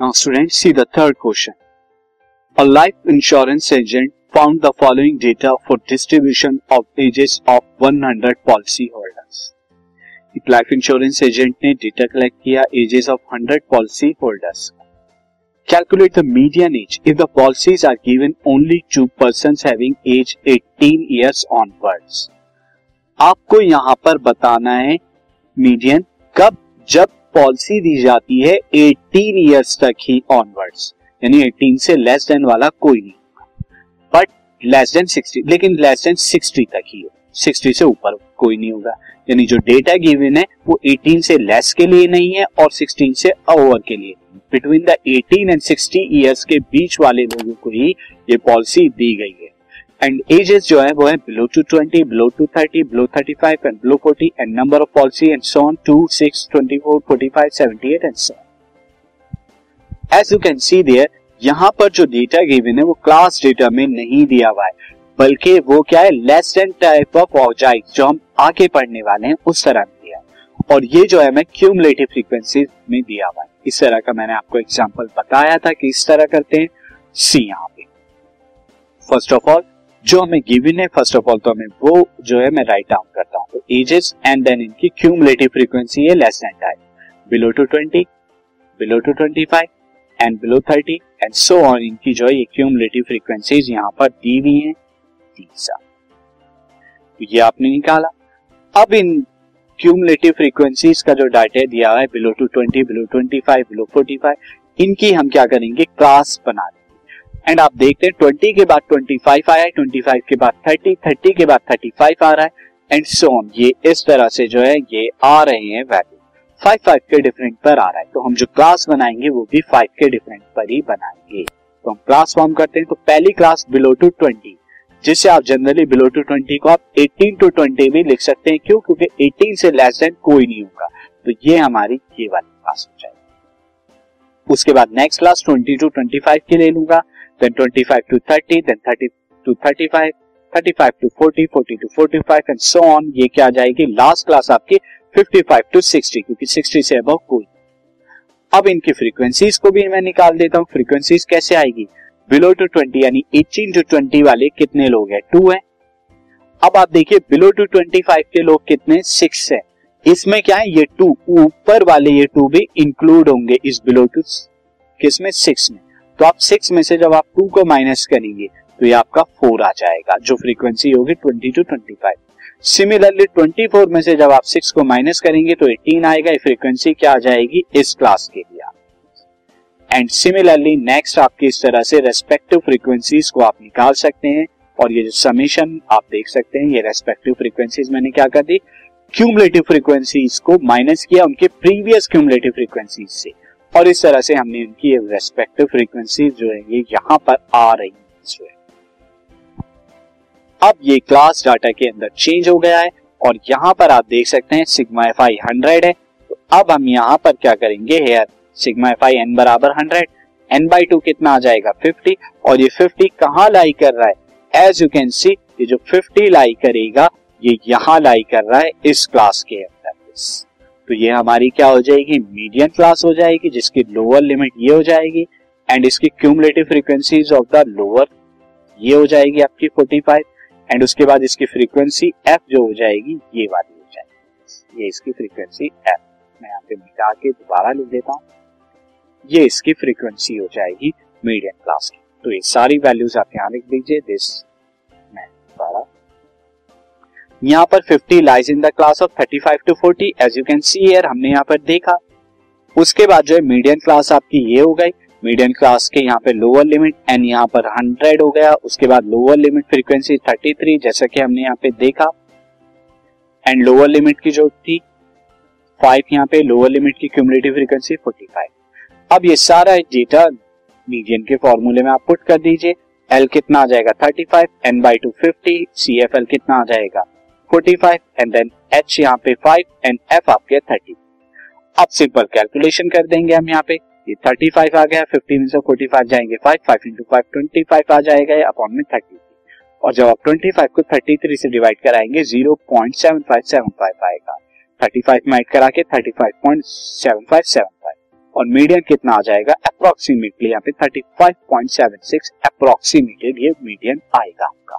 Now, students, see the third question. A life insurance agent found the following data for distribution of ages of 100 policy holders. एक life insurance agent ने data collect किया ages of 100 policy holders calculate the median age if the policies are given only to person having age 18 years onwards आपको यहाँ पर बताना है median कब जब पॉलिसी दी जाती है 18 इयर्स तक ही ऑनवर्ड्स यानी 18 से लेस देन वाला कोई नहीं होगा। बट लेस देन 60 लेकिन लेस देन 60 तक ही हो 60 से ऊपर कोई नहीं होगा। यानी जो डेटा गिवन है, वो 18 से लेस के लिए नहीं है और 16 से ओवर के लिए बिटवीन द 18 एंड 60 इयर्स के बीच वाले लोगों को ही ये पॉलिसी दी गई है। एंड एजेस जो है वो है below to twenty below to thirty below thirty five and below forty and number of policy and so on two six twenty four forty five seventy eight and so as you can see there यहाँ पर जो data given है, वो class data में नहीं दिया हुआ है, बल्कि वो क्या है less than type of object जो हम आगे पढ़ने वाले हैं, उस तरह में दिया और ये जो है, मैं क्यूमुलेटिव फ्रीक्वेंसी में दिया हुआ है। इस तरह का मैंने आपको एग्जांपल बताया था कि इस तरह करते हैं। सी यहाँ पे। फ़र्स्ट ऑफ़ ऑल जो हमें गिवन है फ़र्स्ट ऑफ़ ऑल तो हमें वो जो है मैं राइट डाउन करता हूँ। तो एजेस एंड देन इनकी क्यूमुलेटिव फ्रीक्वेंसी है less than type below to twenty below to twenty five and below thirty and so on इनकी जो है ये क्यूमुलेटिव फ्रीक्वेंसीज यहाँ पर दी हुई है। तीसरा तो ये आपने निकाला। अब इन क्यूमुलेटिव फ्रीक्वेंसीज का जो डाटा दिया है below to twenty below twenty five below forty five इनकी हम क्या करेंगे? क्लास बना देंगे। एंड आप देखते हैं ट्वेंटी के बाद ट्वेंटी फाइव आया है ट्वेंटी फाइव के बाद थर्टी थर्टी के बाद थर्टी फाइव आ रहा है एंड सो ऑन ये इस तरह से जो है, ये आ रहे हैं वैल्यू फाइव फाइव के डिफरेंट पर आ रहा है. तो हम जो क्लास बनाएँगे, वो भी फाइव के डिफरेंट पर ही बनाएँगे. तो हम क्लास फॉर्म करते हैं. तो पहली क्लास बिलो टू ट्वेंटी जिससे आप जनरली बिलो टू ट्वेंटी को आप एटीन टू ट्वेंटी भी लिख सकते हैं. क्यों? क्योंकि एटीन से लेस देन कोई नहीं होगा. तो ये हमारी, ये वाली क्लास हो जाएगी. उसके बाद next class twenty to twenty five की ले लूँगा. Then 25 to 30 then 30 to 35 35 to 40 40 to 45 and so on ये क्या आ जाएगी? लास्ट क्लास आपकी 55 टू 60 क्योंकि 60 से अबव कोई अब इनकी फ्रीक्वेंसीज को भी मैं निकाल देता हूँ। फ्रीक्वेंसीज कैसे आएगी? बिलो टू 20 यानी 18 टू 20 वाले कितने लोग हैं? टू है। अब आप देखिए बिलो टू 25 के लोग कितने? सिक्स है। इसमें क्या है? ये टू ऊपर वाले ये टू भी इंक्लूड होंगे इस बिलो टू किसमें? सिक्स में। तो आप सिक्स में से जब आप टू को माइनस करेंगे तो ये आपका फोर आ जाएगा, जो फ्रीक्वेंसी होगी twenty to twenty five similarly twenty four में से जब आप सिक्स को माइनस करेंगे तो एटीन आएगा फ्रीक्वेंसी क्या आ जाएगी? इस क्लास के लिए एंड सिमिलरली नेक्स्ट आपकी इस तरह से रेस्पेक्टिव फ्रीक्वेंसीज को आप निकाल सकते हैं, और ये जो समीशन आप देख सकते हैं, ये रेस्पेक्टिव फ्रीक्वेंसीज मैंने क्या कर दी? क्यूमुलेटिव फ्रीक्वेंसीज को माइनस किया, उनके प्रीवियस क्यूमुलेटिव फ्रीक्वेंसीज से. और इस तरह से हमने उनकी रेस्पेक्टिव फ्रीक्वेंसी जो है ये यहाँ पर आ रही है अब ये क्लास डाटा के अंदर चेंज हो गया है और यहाँ पर आप देख सकते हैं सिग्मा एफ़ आई हंड्रेड है। तो अब हम यहाँ पर क्या करेंगे here sigma F I N बराबर हंड्रेड एन बाई टू कितना आ जाएगा? फिफ्टी और ये फिफ्टी कहाँ लाई कर रहा है? एज यू कैन सी ये जो फिफ्टी लाई करेगा, ये यहाँ लाई कर रहा है इस क्लास के अंदर। तो ये हमारी क्या हो जाएगी? मीडियम क्लास हो जाएगी, जिसकी लोअर लिमिट ये हो जाएगी एंड इसकी cumulative frequencies of the lower ये हो जाएगी आपकी 45 एंड उसके बाद इसकी फ्रीक्वेंसी एफ़ जो हो जाएगी, ये वाली हो जाएगी। ये इसकी फ्रीक्वेंसी एफ़ मैं यहाँ पे मिटा के दोबारा लिख देता हूँ। ये इसकी फ्रीक्वेंसी हो जाएगी मीडियम क्लास की। तो ये सारी वैल्यूज़ आप यहाँ लिख दीजिए। दिस यहाँ पर 50 lies in the class of 35 to 40 as you can see here हमने यहाँ पर देखा। उसके बाद जो है मीडियम क्लास आपकी ये हो गई। मीडियम क्लास के यहाँ पे लोअर लिमिट एंड यहाँ पर 100 हो गया। उसके बाद लोअर लिमिट फ्रीक्वेंसी 33 जैसा कि हमने यहाँ पे देखा। एंड लोअर लिमिट की जो थी फाइव यहाँ पे लोअर लिमिट की क्यूमुलेटिव फ्रीक्वेंसी 45 अब ये सारा डेटा मीडियन के फॉर्मूले में आप पुट कर दीजिए। एल कितना आ जाएगा 35 N by two fifty C F L कितना आ जाएगा? 45 एंड देन एच यहाँ पे 5 एंड एफ़ आपके 30 अब सिंपल कैलकुलेशन कर देंगे हम यहाँ पे. ये 35 आ गया 15 में से 45 जाएँगे 5 5 इंटू फाइव ट्वेंटी आ जाएगा अपॉन में 30 और जब आप 25 को 33 से डिवाइड कराएँगे 0.7575 आएगा. 35 में ऐड करा के 35.7575 और मीडियन कितना आ जाएगा? अप्रोक्सीमेटली यहाँ पे 35.76 अप्रोक्सीमेटेड ये मीडियन आएगा आपका.